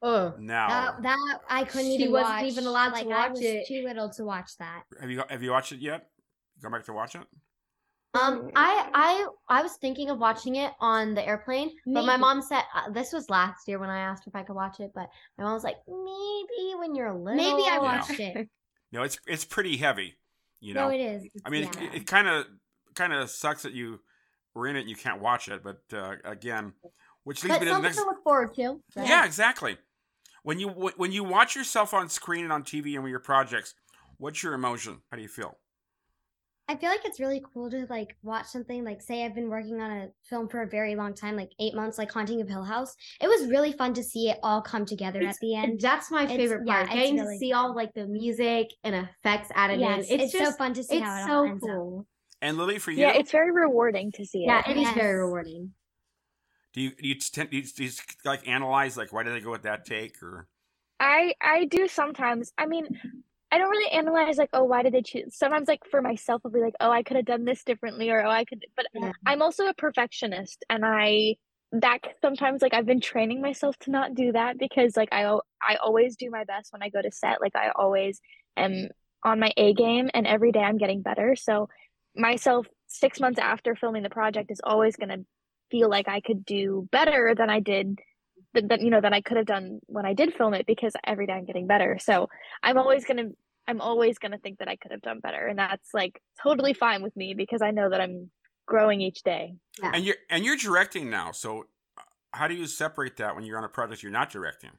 Oh, Now, That that I couldn't She even wasn't watch. even allowed to like, I watch was it. too little to watch that. have you have you watched it yet? Go back to watch it. I Um, I I I was thinking of watching it on the airplane, but my mom said uh, this was last year when I asked if I could watch it, but my mom was like, maybe when you're a little. Maybe I Yeah. watched it. [laughs] No, it's it's pretty heavy. You know, No, it is. I mean, Yeah. it, it kind of kind of sucks that you were in it and you can't watch it. But uh, again, which leads But me to the something next. to look forward to. Yeah, exactly. When you when you watch yourself on screen and on TV and with your projects, what's your emotion? How do you feel? I feel like it's really cool to like watch something like say I've been working on a film for a very long time, like eight months, like Haunting of Hill House. It was really fun to see it all come together It's- at the end. That's my It's- favorite part. it's Getting really to see all like the music and effects added Yes, in. it's, It's, just so fun to see it's how it so all ends up. cool. And Lily, for you, Yeah, it's very rewarding to see it. Yeah, it is very rewarding. Do you do you, tend, do you, do you like analyze like why did they go with that take or I I do sometimes. I mean, I don't really analyze like, oh, why did they choose? Sometimes like for myself, I'll be like, oh, I could have done this differently, or oh, I could. But Yeah. I'm also a perfectionist, and I that sometimes like I've been training myself to not do that because like I I always do my best when I go to set. Like I always am on my A game, and every day I'm getting better. So myself six months after filming the project is always gonna feel like I could do better than I did that, that you know that I could have done when I did film it because every day I'm getting better. So I'm always gonna I'm always gonna think that I could have done better, and that's like totally fine with me because I know that I'm growing each day. Yeah. and you're and you're directing now. So uh, how do you separate that when you're on a project you're not directing?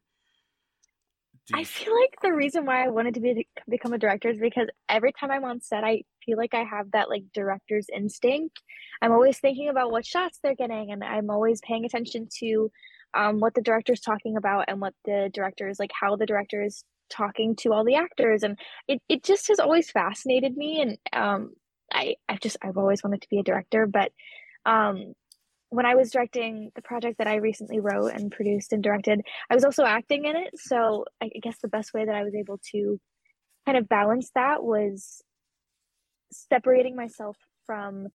Do I feel like the reason why I wanted to be become a director is because every time I'm on set, I feel like I have that like director's instinct. I'm always thinking about what shots they're getting, and I'm always paying attention to um, what the director's talking about and what the director is like, how the director is talking to all the actors, and it it just has always fascinated me. And um, I I've just I've always wanted to be a director, but um, when I was directing the project that I recently wrote and produced and directed, I was also acting in it. So I guess the best way that I was able to kind of balance that was separating myself from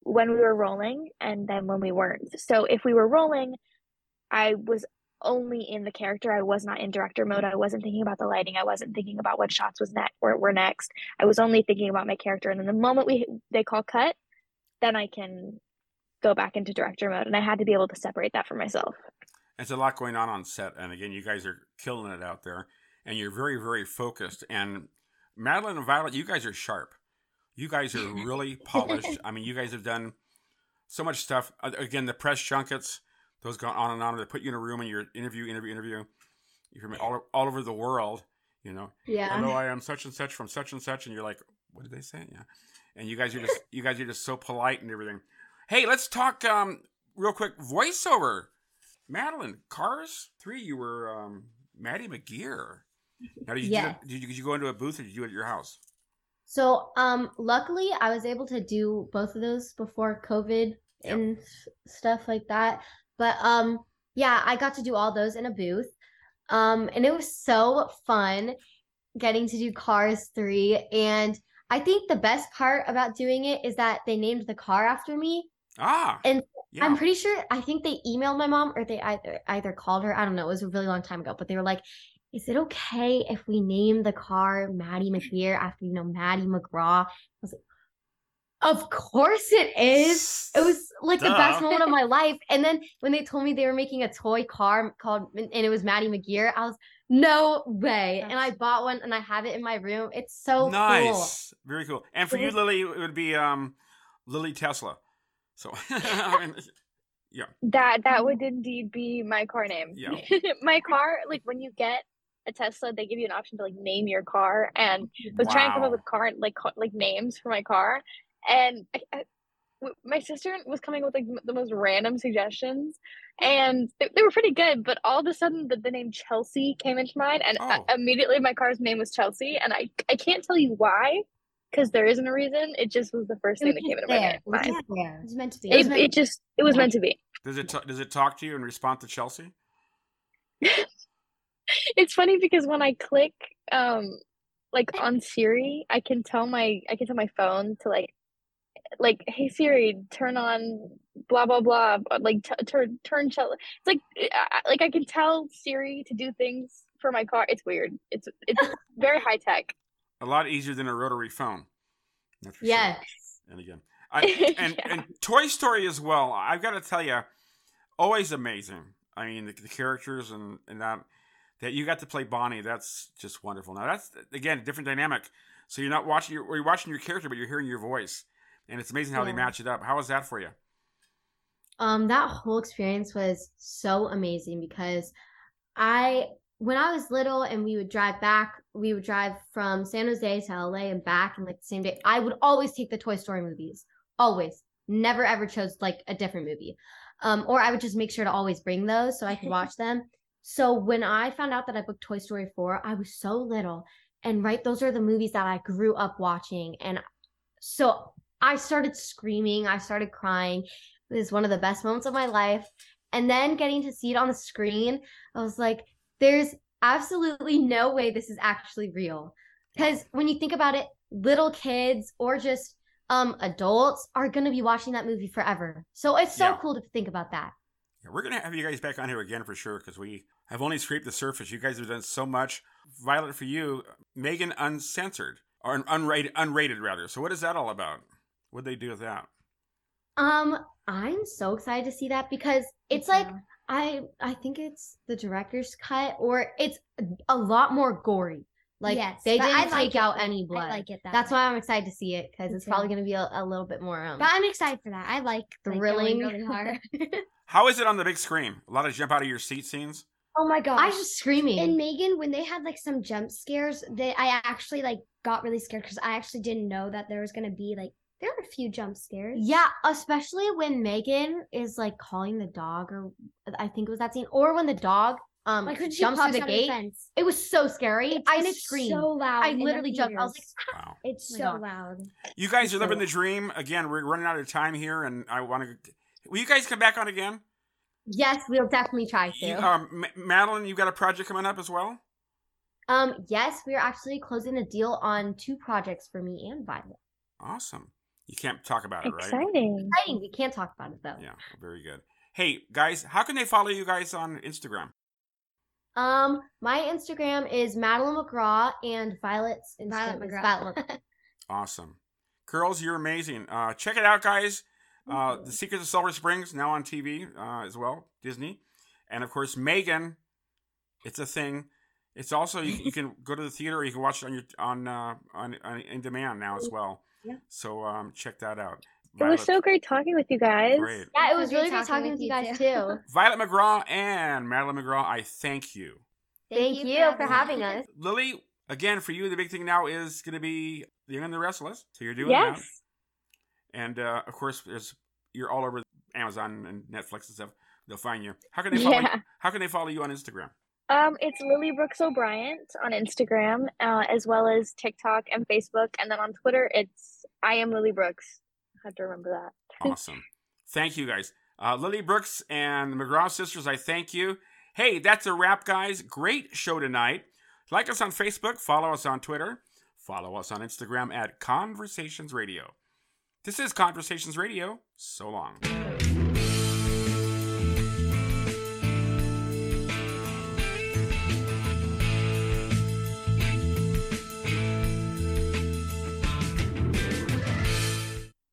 when we were rolling and then when we weren't. So if we were rolling, I was only in the character. I was not in director mode. I wasn't thinking about the lighting. I wasn't thinking about what shots was next or were next. I was only thinking about my character. And then the moment we they call cut, then I can go back into director mode. And I had to be able to separate that for myself. There's a lot going on on set, and again, you guys are killing it out there, and you're very, very focused. And Madeline and Violet, you guys are sharp. You guys are [laughs] really polished. I mean, you guys have done so much stuff. Uh, Again, the press junkets, those go on and on. They put you in a room and you're interview, interview, interview. You're from all, all over the world. You know, Yeah. hello, I am such and such from such and such, and you're like, what did they say? Yeah, and you guys are just you guys are just so polite and everything. Hey, let's talk um real quick voiceover. Madeline, Cars Three, you were um Maddy McGear. Now, did you, Yeah. do, did you did you go into a booth or did you do it at your house? So, um, luckily, I was able to do both of those before COVID Yep. and stuff like that. But um, yeah, I got to do all those in a booth. Um, and it was so fun getting to do Cars 3. And I think the best part about doing it is that they named the car after me. Ah, And yeah. I'm pretty sure I think they emailed my mom or they either either called her. I don't know. It was a really long time ago, but they were like, "Is it okay if we name the car Maddy McGear after you know Maddie McGraw?" I was like, "Of course it is." It was like the best moment of my life. And then when they told me they were making a toy car called and it was Maddy McGear, I was no way. And I bought one and I have it in my room. It's so cool. nice, very cool. And for you. Lily, it would be um Lily Tesla. So, [laughs] I [laughs] mean, That that would indeed be my car name. Yeah. [laughs] my car, like when you get a Tesla, they give you an option to like name your car, and I was trying to come up with car like ca- like names for my car, and I, I, w- my sister was coming with like m- the most random suggestions, and they, they were pretty good. But all of a sudden, the, the name Chelsea came into mind, and Oh. immediately my car's name was Chelsea, and I I can't tell you why, because there isn't a reason. It just was the first thing that came into my there. mind. It was just. It was meant to be. It was It, meant- it just it was meant to be. does it ta- does it talk to you in response to Chelsea? [laughs] [laughs] it's funny because when I click um like on Siri, I can tell my I can tell my phone to like like hey Siri, turn on blah blah blah like t- turn turn shell. It's like I, I- like I can tell Siri to do things for my car. It's weird. It's it's [laughs] very high tech. A lot easier than a rotary phone. For sure. Yes. And again, [laughs] I, and Yeah. and Toy Story as well. I've got to tell you, always amazing. I mean, the, the characters and and that that you got to play Bonnie. That's just wonderful. Now that's again a different dynamic. So you're not watching your, or you're watching your character, but you're hearing your voice, and it's amazing how they match it up. How was that for you? Um, that whole experience was so amazing because I, when I was little and we would drive back, we would drive from San Jose to LA and back in like the same day. I would always take the Toy Story movies, always. Never ever chose like a different movie. Um, or I would just make sure to always bring those so I could watch [laughs] them. So when I found out that I booked Toy Story 4, I was so little. And right, those are the movies that I grew up watching. And so I started screaming, I started crying. It was one of the best moments of my life. And then getting to see it on the screen, I was like, there's absolutely no way this is actually real. Because when you think about it, little kids or just um adults are going to be watching that movie forever. So it's so Yeah. cool to think about that. Yeah, we're gonna have you guys back on here again for sure because we have only scraped the surface. You guys have done so much. Violet, for you, Megan Uncensored or unrated, unrated rather. So what is that all about? What would they do with that? Um I'm so excited to see that because it's like I I think it's the director's cut or it's a lot more gory. Like Yes, they didn't I like take it out that- any blood. I like it that That's way. why I'm excited to see it because Me it's probably going to be a, a little bit more um But I'm excited for that. I like like, going thrilling. really hard. [laughs] [laughs] How is it on the big screen? A lot of jump out of your seat scenes. oh my gosh. I was just screaming. and Megan, when they had like some jump scares, that I actually like got really scared because I actually didn't know that there was gonna be like there were a few jump scares. yeah, especially when Megan is like calling the dog, or I think it was that scene, or when the dog um like when jumps through the out gate. of the fence. It was so scary. It's, I and it's screamed. so loud. I literally jumped. I was like, theaters. Wow. it's so God. loud. You guys are So- living the dream. Again, we're running out of time here, and I want to. Will you guys come back on again? yes, we'll definitely try to. You, um, Ma- Madeline, you got a project coming up as well. um, yes, we are actually closing a deal on two projects for me and Violet. Awesome. You can't talk about it, right? Exciting. Exciting. We can't talk about it though. Yeah, very good. Hey guys, how can they follow you guys on Instagram? Um, my Instagram is Madeline McGraw and Violet's Instagram Violet is McGraw. Violet McGraw. [laughs] Awesome, girls, you're amazing. Uh, check it out, guys. Uh, the Secrets of Sulphur Springs now on TV uh, as well, Disney, and of course Megan. It's a thing. It's also you, you can go to the theater or you can watch it on your on uh, on, on in demand now as well. Yeah. So um, check that out. It was so great talking with you guys. great. Yeah, it was really great great talking with you guys too. [laughs] Violet McGraw and Madeline McGraw, I thank you. Thank you for having us. Lily, again, for you, the big thing now is going to be The Young and the Restless. So you're doing that. Yes. And uh, of course, there's you're all over Amazon and Netflix and stuff. They'll find you. How can they follow? Yeah. You? How can they follow you on Instagram? Um, it's Lily Brooks O'Briant on Instagram, uh, as well as TikTok and Facebook, and then on Twitter, it's I am Lily Brooks. I have to remember that. Awesome. thank you, guys. Uh, Lily Brooks and the McGraw sisters, I thank you. Hey, that's a wrap, guys. Great show tonight. Like us on Facebook, follow us on Twitter, follow us on Instagram at Conversations Radio. This is Conversations Radio. So long.